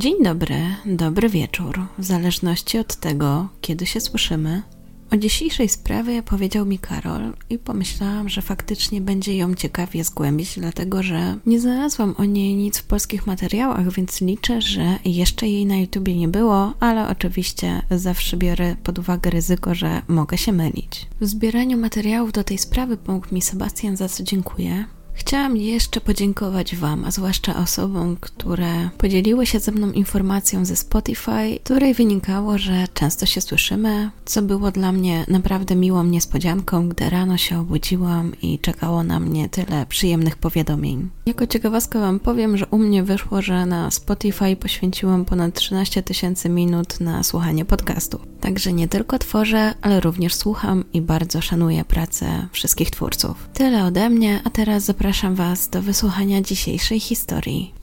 Dzień dobry, dobry wieczór, w zależności od tego, kiedy się słyszymy. O dzisiejszej sprawie powiedział mi Karol i pomyślałam, że faktycznie będzie ją ciekawie zgłębić, dlatego że nie znalazłam o niej nic w polskich materiałach, więc liczę, że jeszcze jej na YouTubie nie było, ale oczywiście zawsze biorę pod uwagę ryzyko, że mogę się mylić. W zbieraniu materiałów do tej sprawy pomógł mi Sebastian, za co dziękuję. Chciałam jeszcze podziękować Wam, a zwłaszcza osobom, które podzieliły się ze mną informacją ze Spotify, której wynikało, że często się słyszymy, co było dla mnie naprawdę miłą niespodzianką, gdy rano się obudziłam i czekało na mnie tyle przyjemnych powiadomień. Jako ciekawostkę Wam powiem, że u mnie wyszło, że na Spotify poświęciłam ponad 13 tysięcy minut na słuchanie podcastu. Także nie tylko tworzę, ale również słucham i bardzo szanuję pracę wszystkich twórców. Tyle ode mnie, a teraz zapraszam Was do wysłuchania dzisiejszej historii.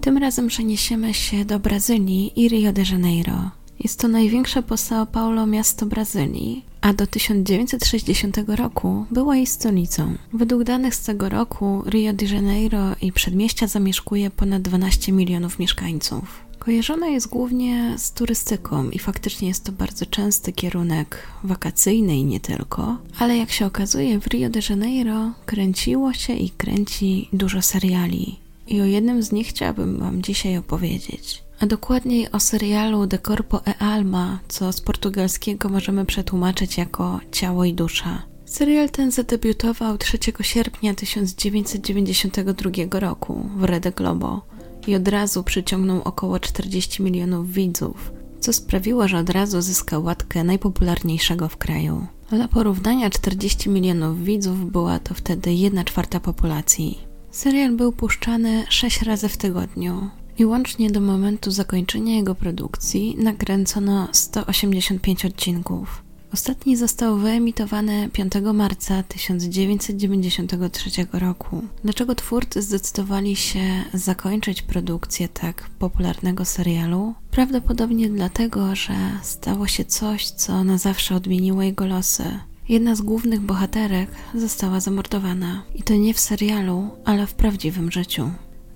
Tym razem przeniesiemy się do Brazylii i Rio de Janeiro. Jest to największe po São Paulo miasto Brazylii, a do 1960 roku była jej stolicą. Według danych z tego roku Rio de Janeiro i przedmieścia zamieszkuje ponad 12 milionów mieszkańców. Kojarzona jest głównie z turystyką i faktycznie jest to bardzo częsty kierunek wakacyjny i nie tylko, ale jak się okazuje w Rio de Janeiro kręciło się i kręci dużo seriali. I o jednym z nich chciałabym Wam dzisiaj opowiedzieć a dokładniej o serialu De Corpo e Alma, co z portugalskiego możemy przetłumaczyć jako Ciało i Dusza. Serial ten zadebiutował 3 sierpnia 1992 roku w Rede Globo i od razu przyciągnął około 40 milionów widzów, co sprawiło, że od razu zyskał łatkę najpopularniejszego w kraju. Dla porównania 40 milionów widzów była to wtedy 1 czwarta populacji. Serial był puszczany 6 razy w tygodniu, i łącznie do momentu zakończenia jego produkcji nakręcono 185 odcinków. Ostatni został wyemitowany 5 marca 1993 roku. Dlaczego twórcy zdecydowali się zakończyć produkcję tak popularnego serialu? Prawdopodobnie dlatego, że stało się coś, co na zawsze odmieniło jego losy. Jedna z głównych bohaterek została zamordowana. I to nie w serialu, ale w prawdziwym życiu.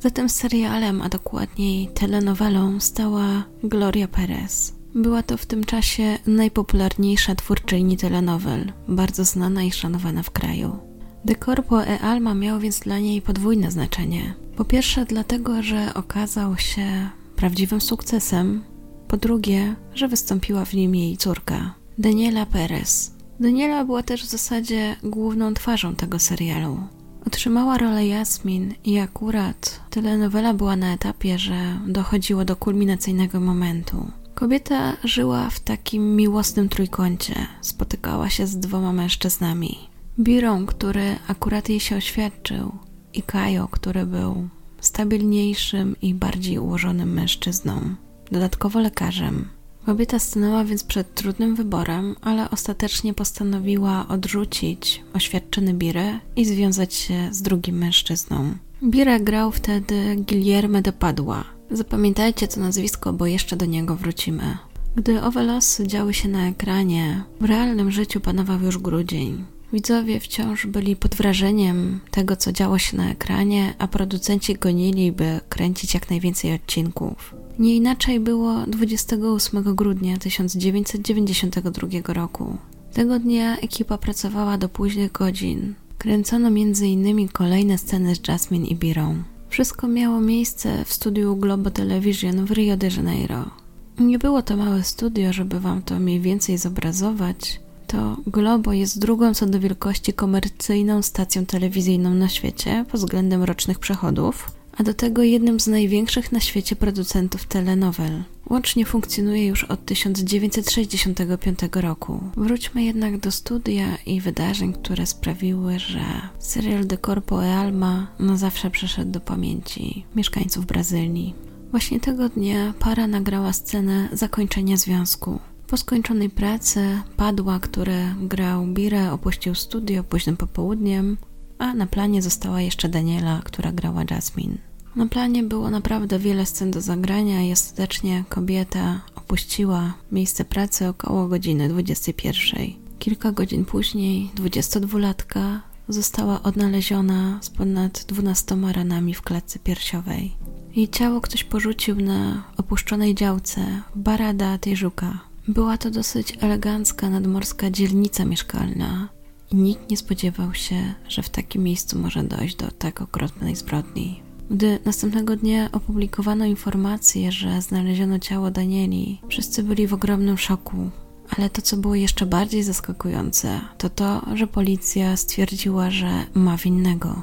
Za tym serialem, a dokładniej telenowelą, stała Gloria Perez. Była to w tym czasie najpopularniejsza twórczyni telenowel, bardzo znana i szanowana w kraju. De Corpo e Alma miał więc dla niej podwójne znaczenie. Po pierwsze, dlatego, że okazał się prawdziwym sukcesem, po drugie, że wystąpiła w nim jej córka, Daniela Perez. Daniela była też w zasadzie główną twarzą tego serialu. Otrzymała rolę Jasmin i akurat telenowela była na etapie, że dochodziło do kulminacyjnego momentu. Kobieta żyła w takim miłosnym trójkącie. Spotykała się z dwoma mężczyznami. Birą, który akurat jej się oświadczył, i Kajo, który był stabilniejszym i bardziej ułożonym mężczyzną. Dodatkowo lekarzem. Kobieta stanęła więc przed trudnym wyborem, ale ostatecznie postanowiła odrzucić oświadczony Birę i związać się z drugim mężczyzną. Birę grał wtedy Guillermo de Padua. Zapamiętajcie to nazwisko, bo jeszcze do niego wrócimy. Gdy owe losy działy się na ekranie, w realnym życiu panował już grudzień. Widzowie wciąż byli pod wrażeniem tego, co działo się na ekranie, a producenci gonili, by kręcić jak najwięcej odcinków. Nie inaczej było 28 grudnia 1992 roku. Tego dnia ekipa pracowała do późnych godzin. Kręcono m.in. kolejne sceny z Jasmine i Birą. Wszystko miało miejsce w studiu Globo Television w Rio de Janeiro. Nie było to małe studio, żeby wam to mniej więcej zobrazować. To Globo jest drugą co do wielkości komercyjną stacją telewizyjną na świecie pod względem rocznych przechodów a do tego jednym z największych na świecie producentów telenowel. Łącznie funkcjonuje już od 1965 roku. Wróćmy jednak do studia i wydarzeń, które sprawiły, że serial De Corpo e Alma na zawsze przeszedł do pamięci mieszkańców Brazylii. Właśnie tego dnia para nagrała scenę zakończenia związku. Po skończonej pracy Padła, który grał Birę, opuścił studio późnym popołudniem, a na planie została jeszcze Daniela, która grała Jasmine. Na planie było naprawdę wiele scen do zagrania i ostatecznie kobieta opuściła miejsce pracy około godziny 21. Kilka godzin później 22-latka została odnaleziona z ponad 12 ranami w klatce piersiowej. Jej ciało ktoś porzucił na opuszczonej działce Barada Tejżuka. Była to dosyć elegancka nadmorska dzielnica mieszkalna i nikt nie spodziewał się, że w takim miejscu może dojść do tak okropnej zbrodni. Gdy następnego dnia opublikowano informację, że znaleziono ciało Danieli, wszyscy byli w ogromnym szoku. Ale to, co było jeszcze bardziej zaskakujące, to to, że policja stwierdziła, że ma winnego.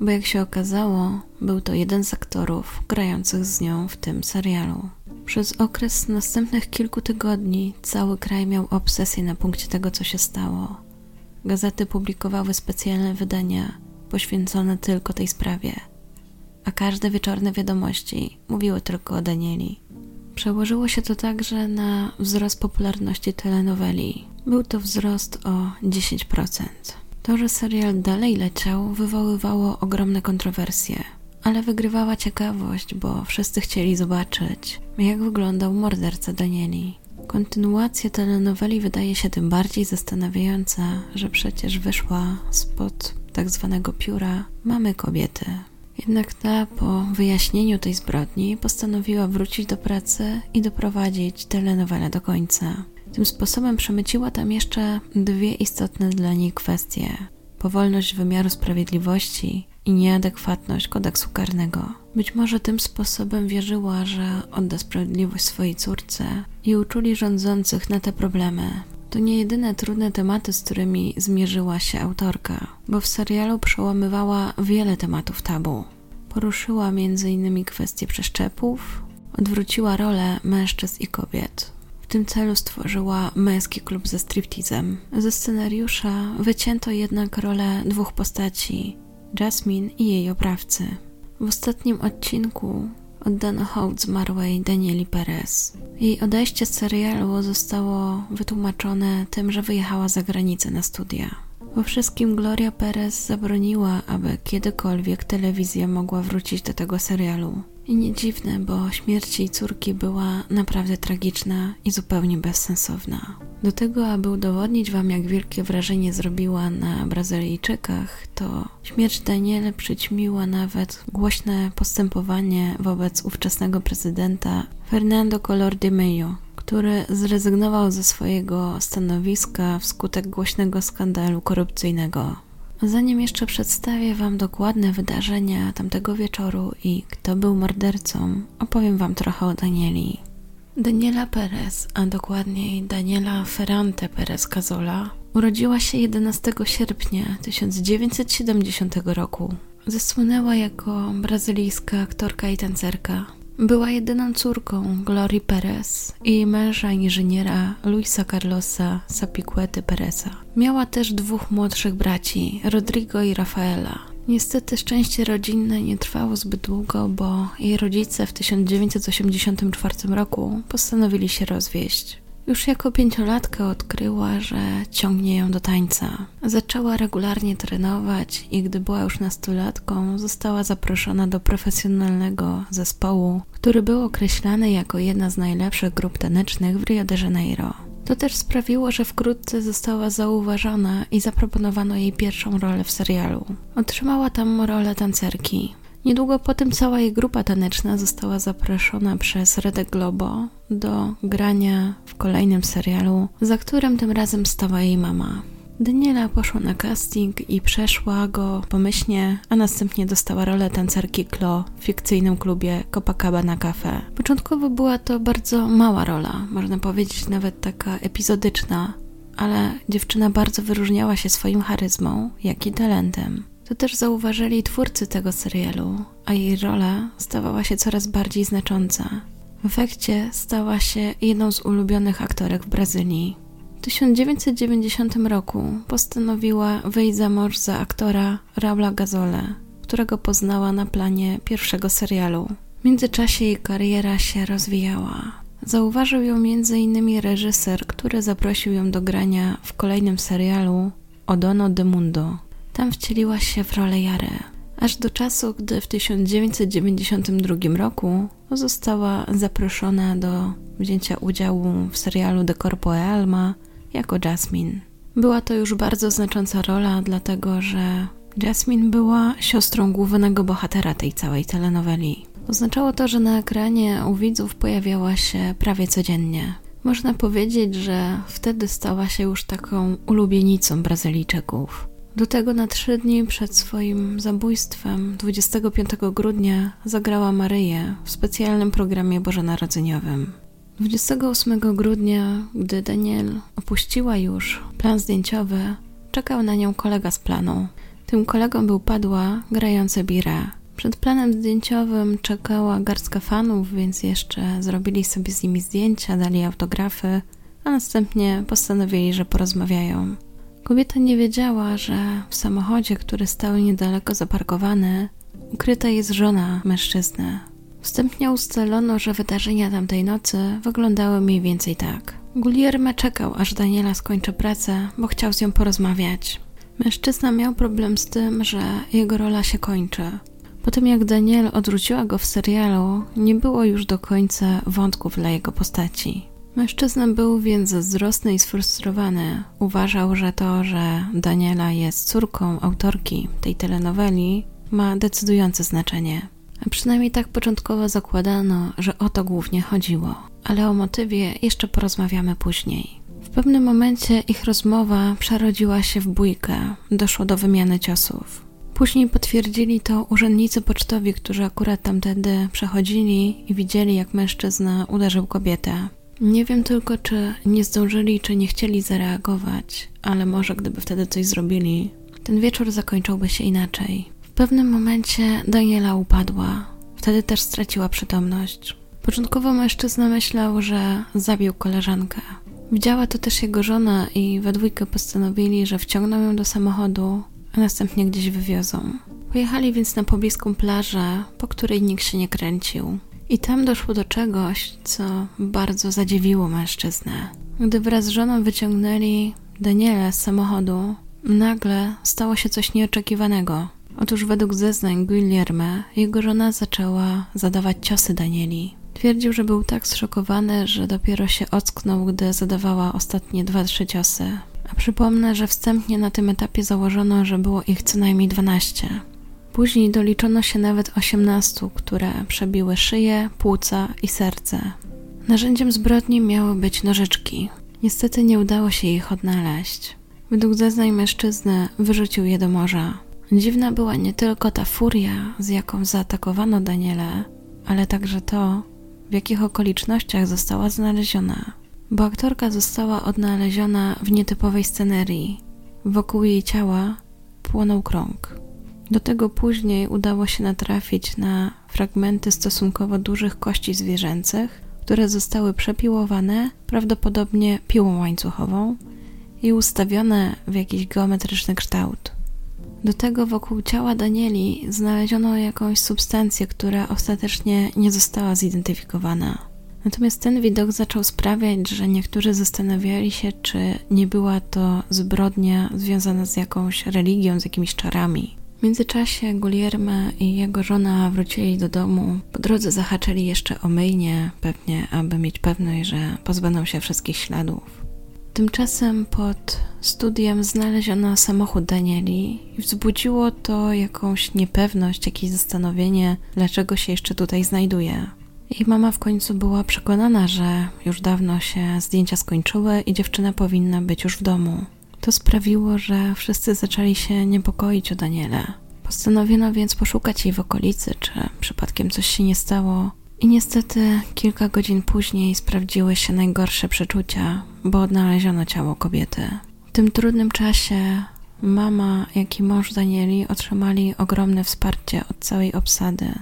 Bo jak się okazało, był to jeden z aktorów grających z nią w tym serialu. Przez okres następnych kilku tygodni cały kraj miał obsesję na punkcie tego, co się stało. Gazety publikowały specjalne wydania poświęcone tylko tej sprawie, a każde wieczorne wiadomości mówiły tylko o Danieli. Przełożyło się to także na wzrost popularności telenoweli. Był to wzrost o 10%. To, że serial dalej leciał, wywoływało ogromne kontrowersje, ale wygrywała ciekawość, bo wszyscy chcieli zobaczyć, jak wyglądał morderca Danieli. Kontynuacja telenoweli wydaje się tym bardziej zastanawiająca, że przecież wyszła spod tak zwanego pióra mamy kobiety. Jednak ta po wyjaśnieniu tej zbrodni postanowiła wrócić do pracy i doprowadzić telenowelę do końca. Tym sposobem przemyciła tam jeszcze dwie istotne dla niej kwestie: powolność wymiaru sprawiedliwości i nieadekwatność kodeksu karnego. Być może tym sposobem wierzyła, że odda sprawiedliwość swojej córce i uczuli rządzących na te problemy. To nie jedyne trudne tematy, z którymi zmierzyła się autorka, bo w serialu przełamywała wiele tematów tabu. Poruszyła m.in. kwestie przeszczepów, odwróciła rolę mężczyzn i kobiet. W tym celu stworzyła męski klub ze striptizem. Ze scenariusza wycięto jednak rolę dwóch postaci, Jasmine i jej oprawcy. W ostatnim odcinku oddano hołd zmarłej Danieli Perez. Jej odejście z serialu zostało wytłumaczone tym, że wyjechała za granicę na studia. Po wszystkim Gloria Perez zabroniła, aby kiedykolwiek telewizja mogła wrócić do tego serialu. I nie dziwne, bo śmierć jej córki była naprawdę tragiczna i zupełnie bezsensowna. Do tego, aby udowodnić Wam, jak wielkie wrażenie zrobiła na Brazylijczykach, to śmierć Daniele przyćmiła nawet głośne postępowanie wobec ówczesnego prezydenta Fernando Collor de Mello, który zrezygnował ze swojego stanowiska wskutek głośnego skandalu korupcyjnego. Zanim jeszcze przedstawię Wam dokładne wydarzenia tamtego wieczoru i kto był mordercą, opowiem Wam trochę o Danieli. Daniela Perez, a dokładniej Daniela Ferrante Perez Cazola, urodziła się 11 sierpnia 1970 roku. Zasłynęła jako brazylijska aktorka i tancerka. Była jedyną córką Glory Perez i męża inżyniera Luisa Carlosa Sapiquety Pereza. Miała też dwóch młodszych braci, Rodrigo i Rafaela. Niestety szczęście rodzinne nie trwało zbyt długo, bo jej rodzice w 1984 roku postanowili się rozwieść. Już jako pięciolatka odkryła, że ciągnie ją do tańca. Zaczęła regularnie trenować i gdy była już nastolatką, została zaproszona do profesjonalnego zespołu, który był określany jako jedna z najlepszych grup tanecznych w Rio de Janeiro. To też sprawiło, że wkrótce została zauważona i zaproponowano jej pierwszą rolę w serialu. Otrzymała tam rolę tancerki. Niedługo potem cała jej grupa taneczna została zaproszona przez Redę Globo do grania w kolejnym serialu, za którym tym razem stała jej mama. Daniela poszła na casting i przeszła go pomyślnie, a następnie dostała rolę tancerki Klo w fikcyjnym klubie Copacabana Cafe. Początkowo była to bardzo mała rola, można powiedzieć nawet taka epizodyczna, ale dziewczyna bardzo wyróżniała się swoim charyzmą, jak i talentem. To też zauważyli twórcy tego serialu, a jej rola stawała się coraz bardziej znacząca. W efekcie stała się jedną z ulubionych aktorek w Brazylii. W 1990 roku postanowiła wyjść za mąż za aktora Raula Gazole, którego poznała na planie pierwszego serialu. W międzyczasie jej kariera się rozwijała. Zauważył ją m.in. reżyser, który zaprosił ją do grania w kolejnym serialu Odono de Mundo. Tam wcieliła się w rolę Jary, aż do czasu, gdy w 1992 roku została zaproszona do wzięcia udziału w serialu The Corpo e Alma jako Jasmine. Była to już bardzo znacząca rola, dlatego że Jasmine była siostrą głównego bohatera tej całej telenoweli. Oznaczało to, że na ekranie u widzów pojawiała się prawie codziennie. Można powiedzieć, że wtedy stała się już taką ulubienicą Brazylijczyków. Do tego na trzy dni przed swoim zabójstwem, 25 grudnia, zagrała Maryję w specjalnym programie bożonarodzeniowym. 28 grudnia, gdy Daniel opuściła już plan zdjęciowy, czekał na nią kolega z planu. Tym kolegą był Padła, grający Bira. Przed planem zdjęciowym czekała garstka fanów, więc jeszcze zrobili sobie z nimi zdjęcia, dali autografy, a następnie postanowili, że porozmawiają. Kobieta nie wiedziała, że w samochodzie, który stał niedaleko zaparkowany, ukryta jest żona mężczyzny. Wstępnie ustalono, że wydarzenia tamtej nocy wyglądały mniej więcej tak. Guillerme czekał, aż Daniela skończy pracę, bo chciał z nią porozmawiać. Mężczyzna miał problem z tym, że jego rola się kończy. Po tym jak Daniel odwróciła go w serialu, nie było już do końca wątków dla jego postaci. Mężczyzna był więc zazdrosny i sfrustrowany. Uważał, że to, że Daniela jest córką autorki tej telenoweli, ma decydujące znaczenie. A przynajmniej tak początkowo zakładano, że o to głównie chodziło. Ale o motywie jeszcze porozmawiamy później. W pewnym momencie ich rozmowa przerodziła się w bójkę, doszło do wymiany ciosów. Później potwierdzili to urzędnicy pocztowi, którzy akurat tamtędy przechodzili i widzieli, jak mężczyzna uderzył kobietę. Nie wiem tylko, czy nie zdążyli, czy nie chcieli zareagować, ale może gdyby wtedy coś zrobili, ten wieczór zakończyłby się inaczej. W pewnym momencie Daniela upadła. Wtedy też straciła przytomność. Początkowo mężczyzna myślał, że zabił koleżankę. Widziała to też jego żona i we dwójkę postanowili, że wciągną ją do samochodu, a następnie gdzieś wywiozą. Pojechali więc na pobliską plażę, po której nikt się nie kręcił. I tam doszło do czegoś, co bardzo zadziwiło mężczyznę. Gdy wraz z żoną wyciągnęli Daniela z samochodu, nagle stało się coś nieoczekiwanego. Otóż według zeznań Guillerme, jego żona zaczęła zadawać ciosy Danieli. Twierdził, że był tak zszokowany, że dopiero się ocknął, gdy zadawała ostatnie dwa, trzy ciosy. A przypomnę, że wstępnie na tym etapie założono, że było ich co najmniej 12. Później doliczono się nawet 18, które przebiły szyję, płuca i serce. Narzędziem zbrodni miały być nożyczki. Niestety nie udało się ich odnaleźć. Według zeznań mężczyzny wyrzucił je do morza. Dziwna była nie tylko ta furia, z jaką zaatakowano Daniele, ale także to, w jakich okolicznościach została znaleziona. Bo aktorka została odnaleziona w nietypowej scenerii. Wokół jej ciała płonął krąg. Do tego później udało się natrafić na fragmenty stosunkowo dużych kości zwierzęcych, które zostały przepiłowane, prawdopodobnie piłą łańcuchową, i ustawione w jakiś geometryczny kształt. Do tego wokół ciała Danieli znaleziono jakąś substancję, która ostatecznie nie została zidentyfikowana. Natomiast ten widok zaczął sprawiać, że niektórzy zastanawiali się, czy nie była to zbrodnia związana z jakąś religią, z jakimiś czarami. W międzyczasie Guillerme i jego żona wrócili do domu. Po drodze zahaczyli jeszcze o myjnie, pewnie aby mieć pewność, że pozbędą się wszystkich śladów. Tymczasem pod studiem znaleziono samochód Danieli i wzbudziło to jakąś niepewność, jakieś zastanowienie, dlaczego się jeszcze tutaj znajduje. Jej mama w końcu była przekonana, że już dawno się zdjęcia skończyły i dziewczyna powinna być już w domu. To sprawiło, że wszyscy zaczęli się niepokoić o Daniele. Postanowiono więc poszukać jej w okolicy, czy przypadkiem coś się nie stało. I niestety kilka godzin później sprawdziły się najgorsze przeczucia, bo odnaleziono ciało kobiety. W tym trudnym czasie mama, jak i mąż Danieli otrzymali ogromne wsparcie od całej obsady.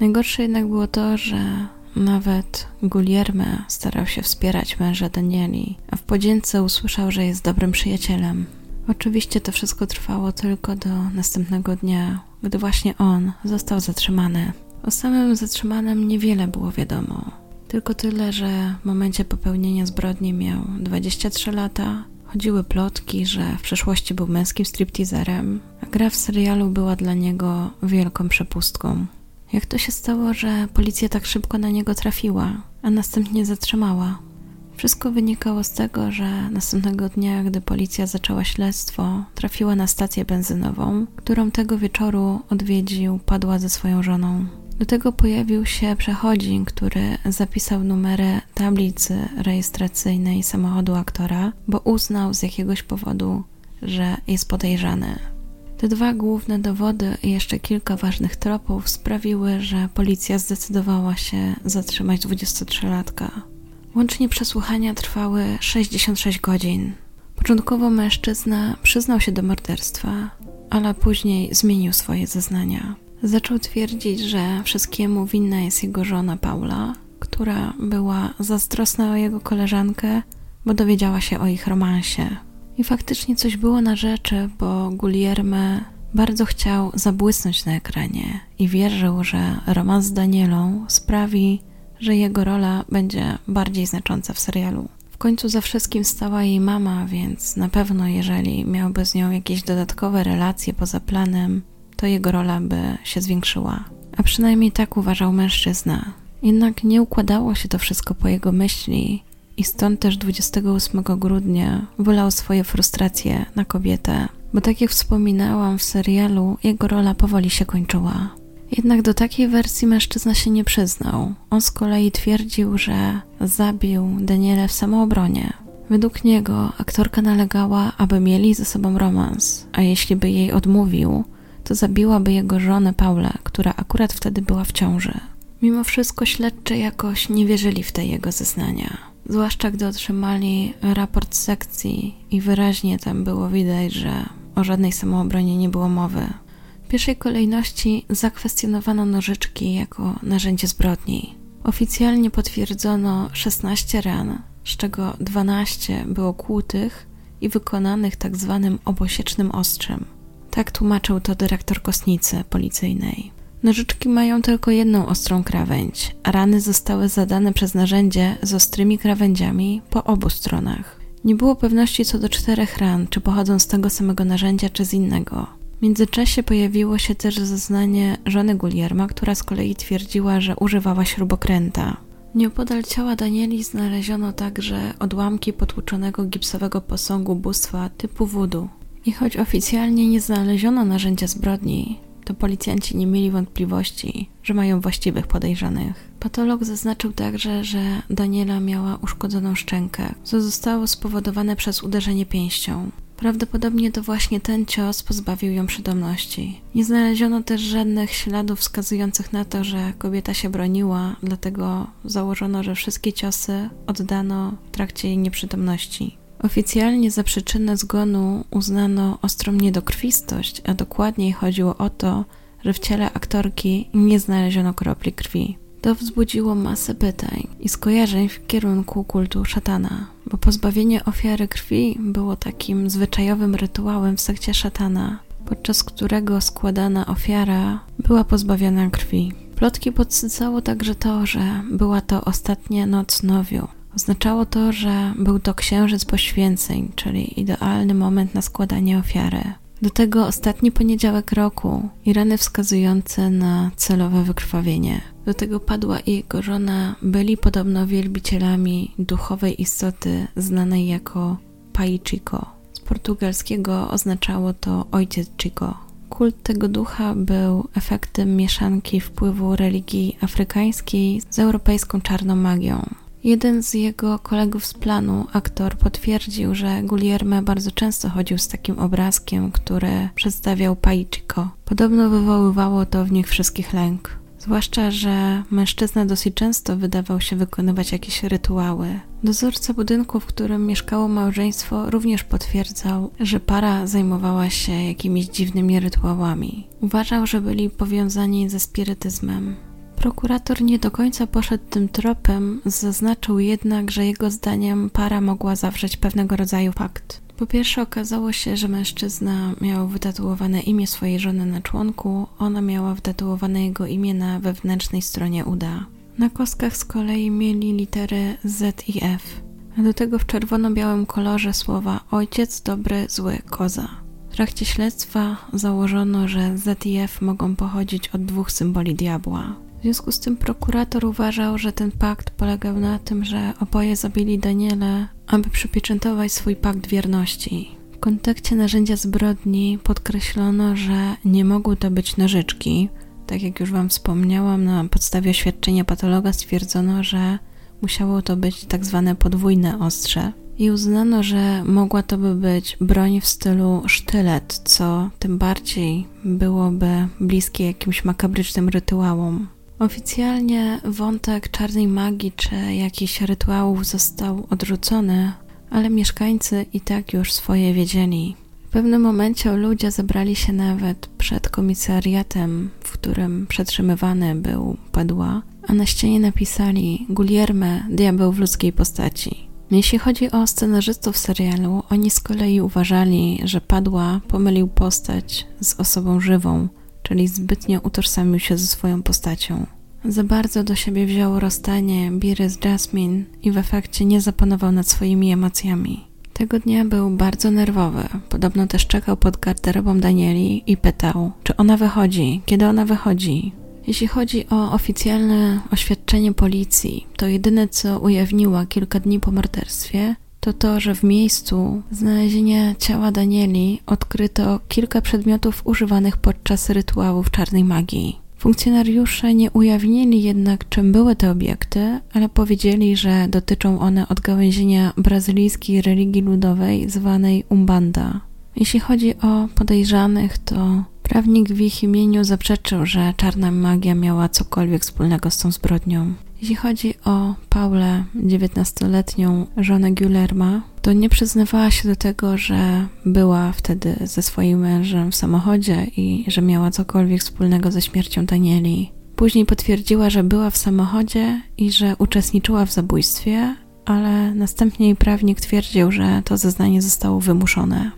Najgorsze jednak było to, że nawet Guillerme starał się wspierać męża Danieli, a w podzięce usłyszał, że jest dobrym przyjacielem. Oczywiście to wszystko trwało tylko do następnego dnia, gdy właśnie on został zatrzymany. O samym zatrzymanym niewiele było wiadomo. Tylko tyle, że w momencie popełnienia zbrodni miał 23 lata. Chodziły plotki, że w przeszłości był męskim stripteaserem, a gra w serialu była dla niego wielką przepustką. Jak to się stało, że policja tak szybko na niego trafiła, a następnie zatrzymała? Wszystko wynikało z tego, że następnego dnia, gdy policja zaczęła śledztwo, trafiła na stację benzynową, którą tego wieczoru odwiedził padła ze swoją żoną. Do tego pojawił się przechodzin, który zapisał numery tablicy rejestracyjnej samochodu aktora, bo uznał z jakiegoś powodu, że jest podejrzany. Te dwa główne dowody i jeszcze kilka ważnych tropów sprawiły, że policja zdecydowała się zatrzymać 23-latka. Łącznie przesłuchania trwały 66 godzin. Początkowo mężczyzna przyznał się do morderstwa, ale później zmienił swoje zeznania. Zaczął twierdzić, że wszystkiemu winna jest jego żona Paula, która była zazdrosna o jego koleżankę, bo dowiedziała się o ich romansie. I faktycznie coś było na rzeczy, bo Guillerme bardzo chciał zabłysnąć na ekranie i wierzył, że romans z Danielą sprawi, że jego rola będzie bardziej znacząca w serialu. W końcu za wszystkim stała jej mama, więc na pewno jeżeli miałby z nią jakieś dodatkowe relacje poza planem, to jego rola by się zwiększyła. A przynajmniej tak uważał mężczyzna. Jednak nie układało się to wszystko po jego myśli i stąd też 28 grudnia wylał swoje frustracje na kobietę, bo tak jak wspominałam w serialu, jego rola powoli się kończyła. Jednak do takiej wersji mężczyzna się nie przyznał. On z kolei twierdził, że zabił Danielę w samoobronie. Według niego aktorka nalegała, aby mieli ze sobą romans, a jeśli by jej odmówił, to zabiłaby jego żonę Paulę, która akurat wtedy była w ciąży. Mimo wszystko śledczy jakoś nie wierzyli w te jego zeznania. Zwłaszcza gdy otrzymali raport sekcji i wyraźnie tam było widać, że o żadnej samoobronie nie było mowy. W pierwszej kolejności zakwestionowano nożyczki jako narzędzie zbrodni. Oficjalnie potwierdzono 16 ran, z czego 12 było kłutych i wykonanych tak zwanym obosiecznym ostrzem. Tak tłumaczył to dyrektor kostnicy policyjnej. Nożyczki mają tylko jedną ostrą krawędź, a rany zostały zadane przez narzędzie z ostrymi krawędziami po obu stronach. Nie było pewności co do czterech ran, czy pochodzą z tego samego narzędzia, czy z innego. W międzyczasie pojawiło się też zeznanie żony Gulierma, która z kolei twierdziła, że używała śrubokręta. Nieopodal ciała Danieli znaleziono także odłamki potłuczonego gipsowego posągu bóstwa typu wudu. I choć oficjalnie nie znaleziono narzędzia zbrodni, to policjanci nie mieli wątpliwości, że mają właściwych podejrzanych. Patolog zaznaczył także, że Daniela miała uszkodzoną szczękę, co zostało spowodowane przez uderzenie pięścią. Prawdopodobnie to właśnie ten cios pozbawił ją przytomności. Nie znaleziono też żadnych śladów wskazujących na to, że kobieta się broniła, dlatego założono, że wszystkie ciosy oddano w trakcie jej nieprzytomności. Oficjalnie za przyczynę zgonu uznano ostrą niedokrwistość, a dokładniej chodziło o to, że w ciele aktorki nie znaleziono kropli krwi. To wzbudziło masę pytań i skojarzeń w kierunku kultu szatana, bo pozbawienie ofiary krwi było takim zwyczajowym rytuałem w sekcie szatana, podczas którego składana ofiara była pozbawiona krwi. Plotki podsycało także to, że była to ostatnia noc nowiu, Oznaczało to, że był to księżyc poświęceń, czyli idealny moment na składanie ofiary. Do tego ostatni poniedziałek roku i rany wskazujące na celowe wykrwawienie. Do tego padła i jego żona byli podobno wielbicielami duchowej istoty znanej jako Pai Chico. Z portugalskiego oznaczało to ojciec Chico. Kult tego ducha był efektem mieszanki wpływu religii afrykańskiej z europejską czarną magią. Jeden z jego kolegów z planu, aktor, potwierdził, że Guillerme bardzo często chodził z takim obrazkiem, który przedstawiał Paichiko. Podobno wywoływało to w nich wszystkich lęk. Zwłaszcza, że mężczyzna dosyć często wydawał się wykonywać jakieś rytuały. Dozorca budynku, w którym mieszkało małżeństwo, również potwierdzał, że para zajmowała się jakimiś dziwnymi rytuałami. Uważał, że byli powiązani ze spirytyzmem. Prokurator nie do końca poszedł tym tropem, zaznaczył jednak, że jego zdaniem para mogła zawrzeć pewnego rodzaju pakt. Po pierwsze okazało się, że mężczyzna miał wytatuowane imię swojej żony na członku, ona miała wytatuowane jego imię na wewnętrznej stronie uda. Na kostkach z kolei mieli litery Z i F, a do tego w czerwono-białym kolorze słowa ojciec, dobry, zły, koza. W trakcie śledztwa założono, że ZIF mogą pochodzić od dwóch symboli diabła. W związku z tym prokurator uważał, że ten pakt polegał na tym, że oboje zabili Daniele, aby przypieczętować swój pakt wierności. W kontekście narzędzia zbrodni podkreślono, że nie mogły to być nożyczki. Tak jak już Wam wspomniałam, na podstawie oświadczenia patologa stwierdzono, że musiało to być tak zwane podwójne ostrze. I uznano, że mogła to by być broń w stylu sztylet, co tym bardziej byłoby bliskie jakimś makabrycznym rytuałom. Oficjalnie wątek czarnej magii czy jakichś rytuałów został odrzucony, ale mieszkańcy i tak już swoje wiedzieli. W pewnym momencie ludzie zebrali się nawet przed komisariatem, w którym przetrzymywany był Padła, a na ścianie napisali Gulierme, diabeł w ludzkiej postaci. Jeśli chodzi o scenarzystów serialu, oni z kolei uważali, że Padła pomylił postać z osobą żywą, czyli zbytnio utożsamił się ze swoją postacią. Za bardzo do siebie wziął rozstanie Biry z Jasmine i w efekcie nie zapanował nad swoimi emocjami. Tego dnia był bardzo nerwowy. Podobno też czekał pod garderobą Danieli i pytał, czy ona wychodzi, kiedy ona wychodzi. Jeśli chodzi o oficjalne oświadczenie policji, to jedyne co ujawniła kilka dni po morderstwie, to to, że w miejscu znalezienia ciała Danieli odkryto kilka przedmiotów używanych podczas rytuałów czarnej magii. Funkcjonariusze nie ujawnili jednak, czym były te obiekty, ale powiedzieli, że dotyczą one odgałęzienia brazylijskiej religii ludowej zwanej Umbanda. Jeśli chodzi o podejrzanych, to prawnik w ich imieniu zaprzeczył, że czarna magia miała cokolwiek wspólnego z tą zbrodnią. Jeśli chodzi o Paulę, 19-letnią żonę Guillerma, to nie przyznawała się do tego, że była wtedy ze swoim mężem w samochodzie i że miała cokolwiek wspólnego ze śmiercią Danieli. Później potwierdziła, że była w samochodzie i że uczestniczyła w zabójstwie, ale następnie jej prawnik twierdził, że to zeznanie zostało wymuszone.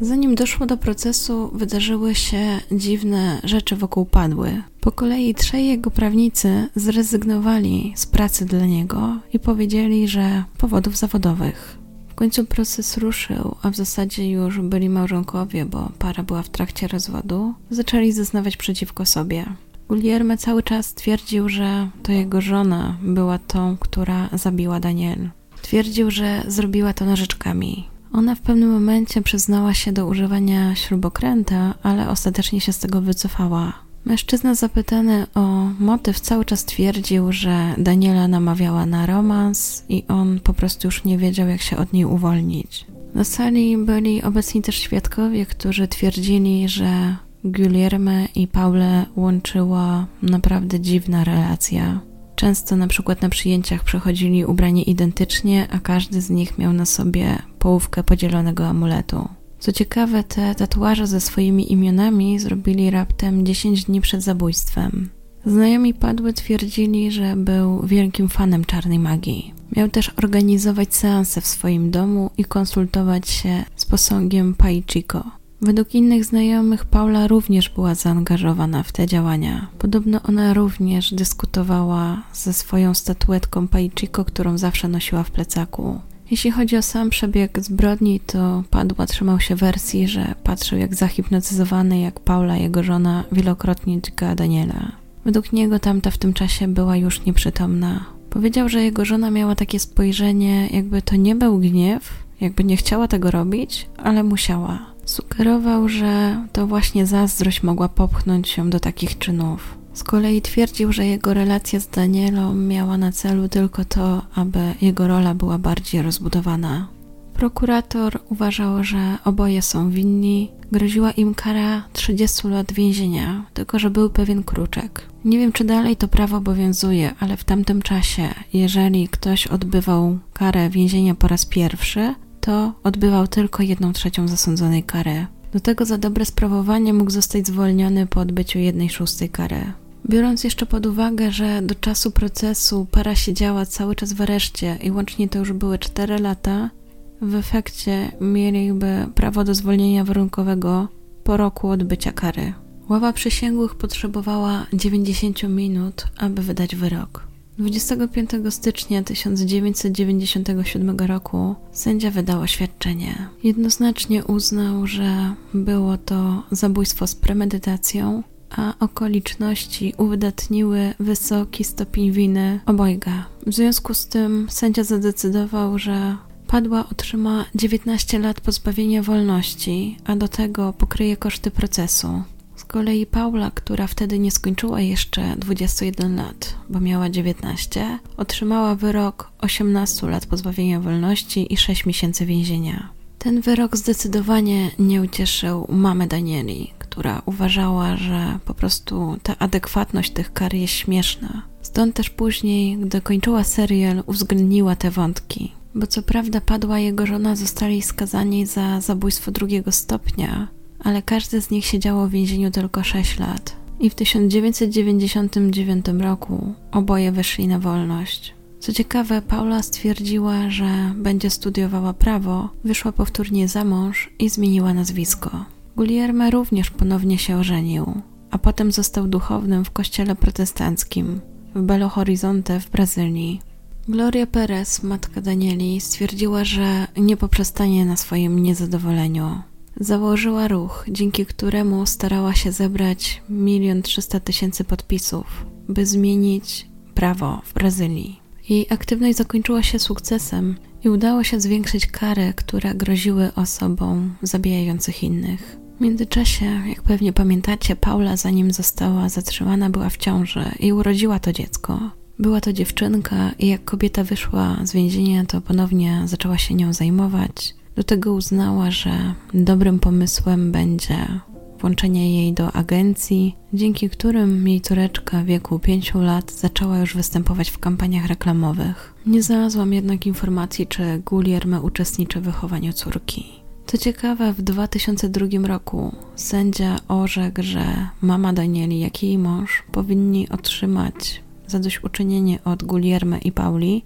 Zanim doszło do procesu, wydarzyły się dziwne rzeczy wokół Padły. Po kolei trzej jego prawnicy zrezygnowali z pracy dla niego i powiedzieli, że powodów zawodowych. W końcu proces ruszył, a w zasadzie już byli małżonkowie, bo para była w trakcie rozwodu, zaczęli zeznawać przeciwko sobie. Guillerme cały czas twierdził, że to jego żona była tą, która zabiła Daniel. Twierdził, że zrobiła to nożyczkami, ona w pewnym momencie przyznała się do używania śrubokręta, ale ostatecznie się z tego wycofała. Mężczyzna zapytany o motyw cały czas twierdził, że Daniela namawiała na romans i on po prostu już nie wiedział, jak się od niej uwolnić. Na sali byli obecni też świadkowie, którzy twierdzili, że Guillerme i Paulę łączyła naprawdę dziwna relacja. Często na przykład na przyjęciach przechodzili ubrani identycznie, a każdy z nich miał na sobie połówkę podzielonego amuletu. Co ciekawe, te tatuaże ze swoimi imionami zrobili raptem 10 dni przed zabójstwem. Znajomi padły twierdzili, że był wielkim fanem czarnej magii. Miał też organizować seanse w swoim domu i konsultować się z posągiem Pai Chico. Według innych znajomych Paula również była zaangażowana w te działania. Podobno ona również dyskutowała ze swoją statuetką Paichiko, którą zawsze nosiła w plecaku. Jeśli chodzi o sam przebieg zbrodni, to Padła trzymał się wersji, że patrzył jak zahipnotyzowany, jak Paula, jego żona, wielokrotnie dźga Daniela. Według niego tamta w tym czasie była już nieprzytomna. Powiedział, że jego żona miała takie spojrzenie, jakby to nie był gniew, jakby nie chciała tego robić, ale musiała. Sugerował, że to właśnie zazdrość mogła popchnąć ją do takich czynów. Z kolei twierdził, że jego relacja z Danielą miała na celu tylko to, aby jego rola była bardziej rozbudowana. Prokurator uważał, że oboje są winni. Groziła im kara 30 lat więzienia, tylko że był pewien kruczek. Nie wiem, czy dalej to prawo obowiązuje, ale w tamtym czasie, jeżeli ktoś odbywał karę więzienia po raz pierwszy, to odbywał tylko jedną trzecią zasądzonej kary. Do tego za dobre sprawowanie mógł zostać zwolniony po odbyciu jednej szóstej kary. Biorąc jeszcze pod uwagę, że do czasu procesu para siedziała cały czas w areszcie i łącznie to już były 4 lata, w efekcie mieliby prawo do zwolnienia warunkowego po roku odbycia kary. Ława przysięgłych potrzebowała 90 minut, aby wydać wyrok. 25 stycznia 1997 roku sędzia wydał oświadczenie. Jednoznacznie uznał, że było to zabójstwo z premedytacją, a okoliczności uwydatniły wysoki stopień winy obojga. W związku z tym sędzia zadecydował, że Padła otrzyma 19 lat pozbawienia wolności, a do tego pokryje koszty procesu. Kolei Paula, która wtedy nie skończyła jeszcze 21 lat, bo miała 19, otrzymała wyrok 18 lat pozbawienia wolności i 6 miesięcy więzienia. Ten wyrok zdecydowanie nie ucieszył mamy Danieli, która uważała, że po prostu ta adekwatność tych kar jest śmieszna. Stąd też później, gdy kończyła serial, uwzględniła te wątki bo co prawda padła jego żona, zostali skazani za zabójstwo drugiego stopnia, ale każdy z nich siedziało w więzieniu tylko 6 lat. I w 1999 roku oboje wyszli na wolność. Co ciekawe, Paula stwierdziła, że będzie studiowała prawo, wyszła powtórnie za mąż i zmieniła nazwisko. Guillermo również ponownie się ożenił, a potem został duchownym w kościele protestanckim w Belo Horizonte w Brazylii. Gloria Perez, matka Danieli, stwierdziła, że nie poprzestanie na swoim niezadowoleniu. Założyła ruch, dzięki któremu starała się zebrać milion trzysta tysięcy podpisów, by zmienić prawo w Brazylii. Jej aktywność zakończyła się sukcesem i udało się zwiększyć kary, które groziły osobom zabijających innych. W międzyczasie, jak pewnie pamiętacie, Paula, zanim została zatrzymana, była w ciąży i urodziła to dziecko. Była to dziewczynka i jak kobieta wyszła z więzienia, to ponownie zaczęła się nią zajmować. Do tego uznała, że dobrym pomysłem będzie włączenie jej do agencji, dzięki którym jej córeczka w wieku 5 lat zaczęła już występować w kampaniach reklamowych. Nie znalazłam jednak informacji, czy Guillermo uczestniczy w wychowaniu córki. Co ciekawe, w 2002 roku sędzia orzekł, że mama Danieli, jak i jej mąż powinni otrzymać zadośćuczynienie od Guillermo i Pauli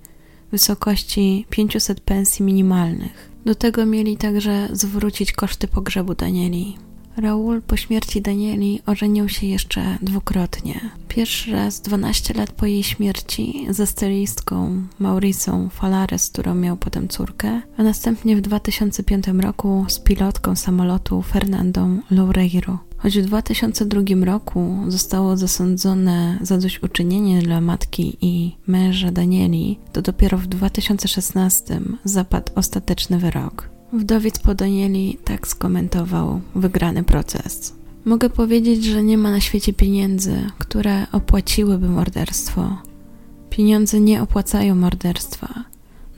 w wysokości 500 pensji minimalnych. Do tego mieli także zwrócić koszty pogrzebu Danieli. Raul po śmierci Danieli ożenił się jeszcze dwukrotnie. Pierwszy raz 12 lat po jej śmierci ze stylistką Mauricą Falares, z którą miał potem córkę, a następnie w 2005 roku z pilotką samolotu Fernandą Loureiro. Choć w 2002 roku zostało zasądzone zadośćuczynienie dla matki i męża Danieli, to dopiero w 2016 zapadł ostateczny wyrok. Wdowiec po Danieli tak skomentował wygrany proces. Mogę powiedzieć, że nie ma na świecie pieniędzy, które opłaciłyby morderstwo. Pieniądze nie opłacają morderstwa.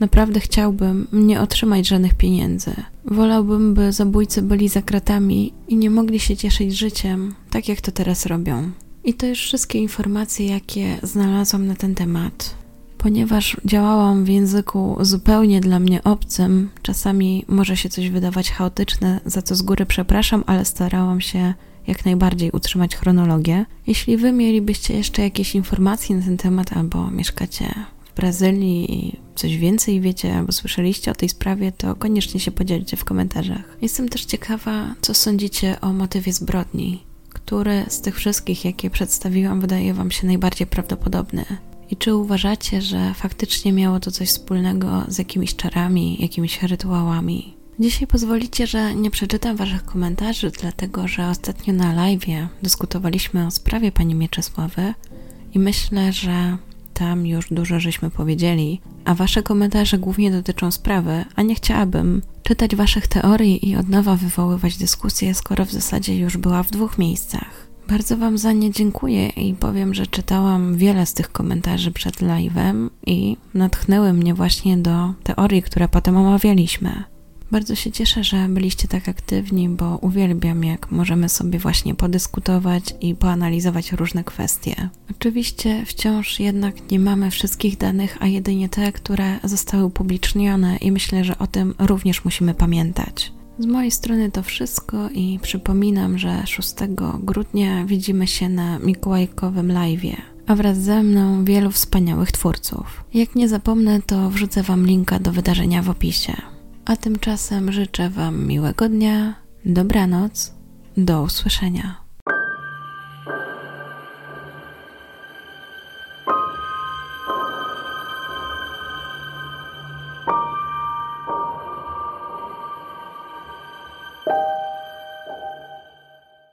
Naprawdę chciałbym nie otrzymać żadnych pieniędzy. Wolałbym, by zabójcy byli za kratami i nie mogli się cieszyć życiem, tak jak to teraz robią. I to już wszystkie informacje, jakie znalazłam na ten temat. Ponieważ działałam w języku zupełnie dla mnie obcym, czasami może się coś wydawać chaotyczne, za co z góry przepraszam, ale starałam się jak najbardziej utrzymać chronologię. Jeśli wy mielibyście jeszcze jakieś informacje na ten temat albo mieszkacie w Brazylii i coś więcej wiecie albo słyszeliście o tej sprawie, to koniecznie się podzielcie w komentarzach. Jestem też ciekawa, co sądzicie o motywie zbrodni, który z tych wszystkich, jakie przedstawiłam, wydaje wam się najbardziej prawdopodobny. I czy uważacie, że faktycznie miało to coś wspólnego z jakimiś czarami, jakimiś rytuałami? Dzisiaj pozwolicie, że nie przeczytam Waszych komentarzy, dlatego że ostatnio na live dyskutowaliśmy o sprawie pani Mieczysławy i myślę, że tam już dużo żeśmy powiedzieli, a Wasze komentarze głównie dotyczą sprawy, a nie chciałabym czytać Waszych teorii i od nowa wywoływać dyskusję, skoro w zasadzie już była w dwóch miejscach. Bardzo Wam za nie dziękuję i powiem, że czytałam wiele z tych komentarzy przed live'em i natchnęły mnie właśnie do teorii, które potem omawialiśmy. Bardzo się cieszę, że byliście tak aktywni, bo uwielbiam, jak możemy sobie właśnie podyskutować i poanalizować różne kwestie. Oczywiście wciąż jednak nie mamy wszystkich danych, a jedynie te, które zostały upublicznione, i myślę, że o tym również musimy pamiętać. Z mojej strony to wszystko i przypominam, że 6 grudnia widzimy się na Mikołajkowym live'ie, a wraz ze mną wielu wspaniałych twórców. Jak nie zapomnę, to wrzucę Wam linka do wydarzenia w opisie. A tymczasem życzę Wam miłego dnia, dobranoc, do usłyszenia.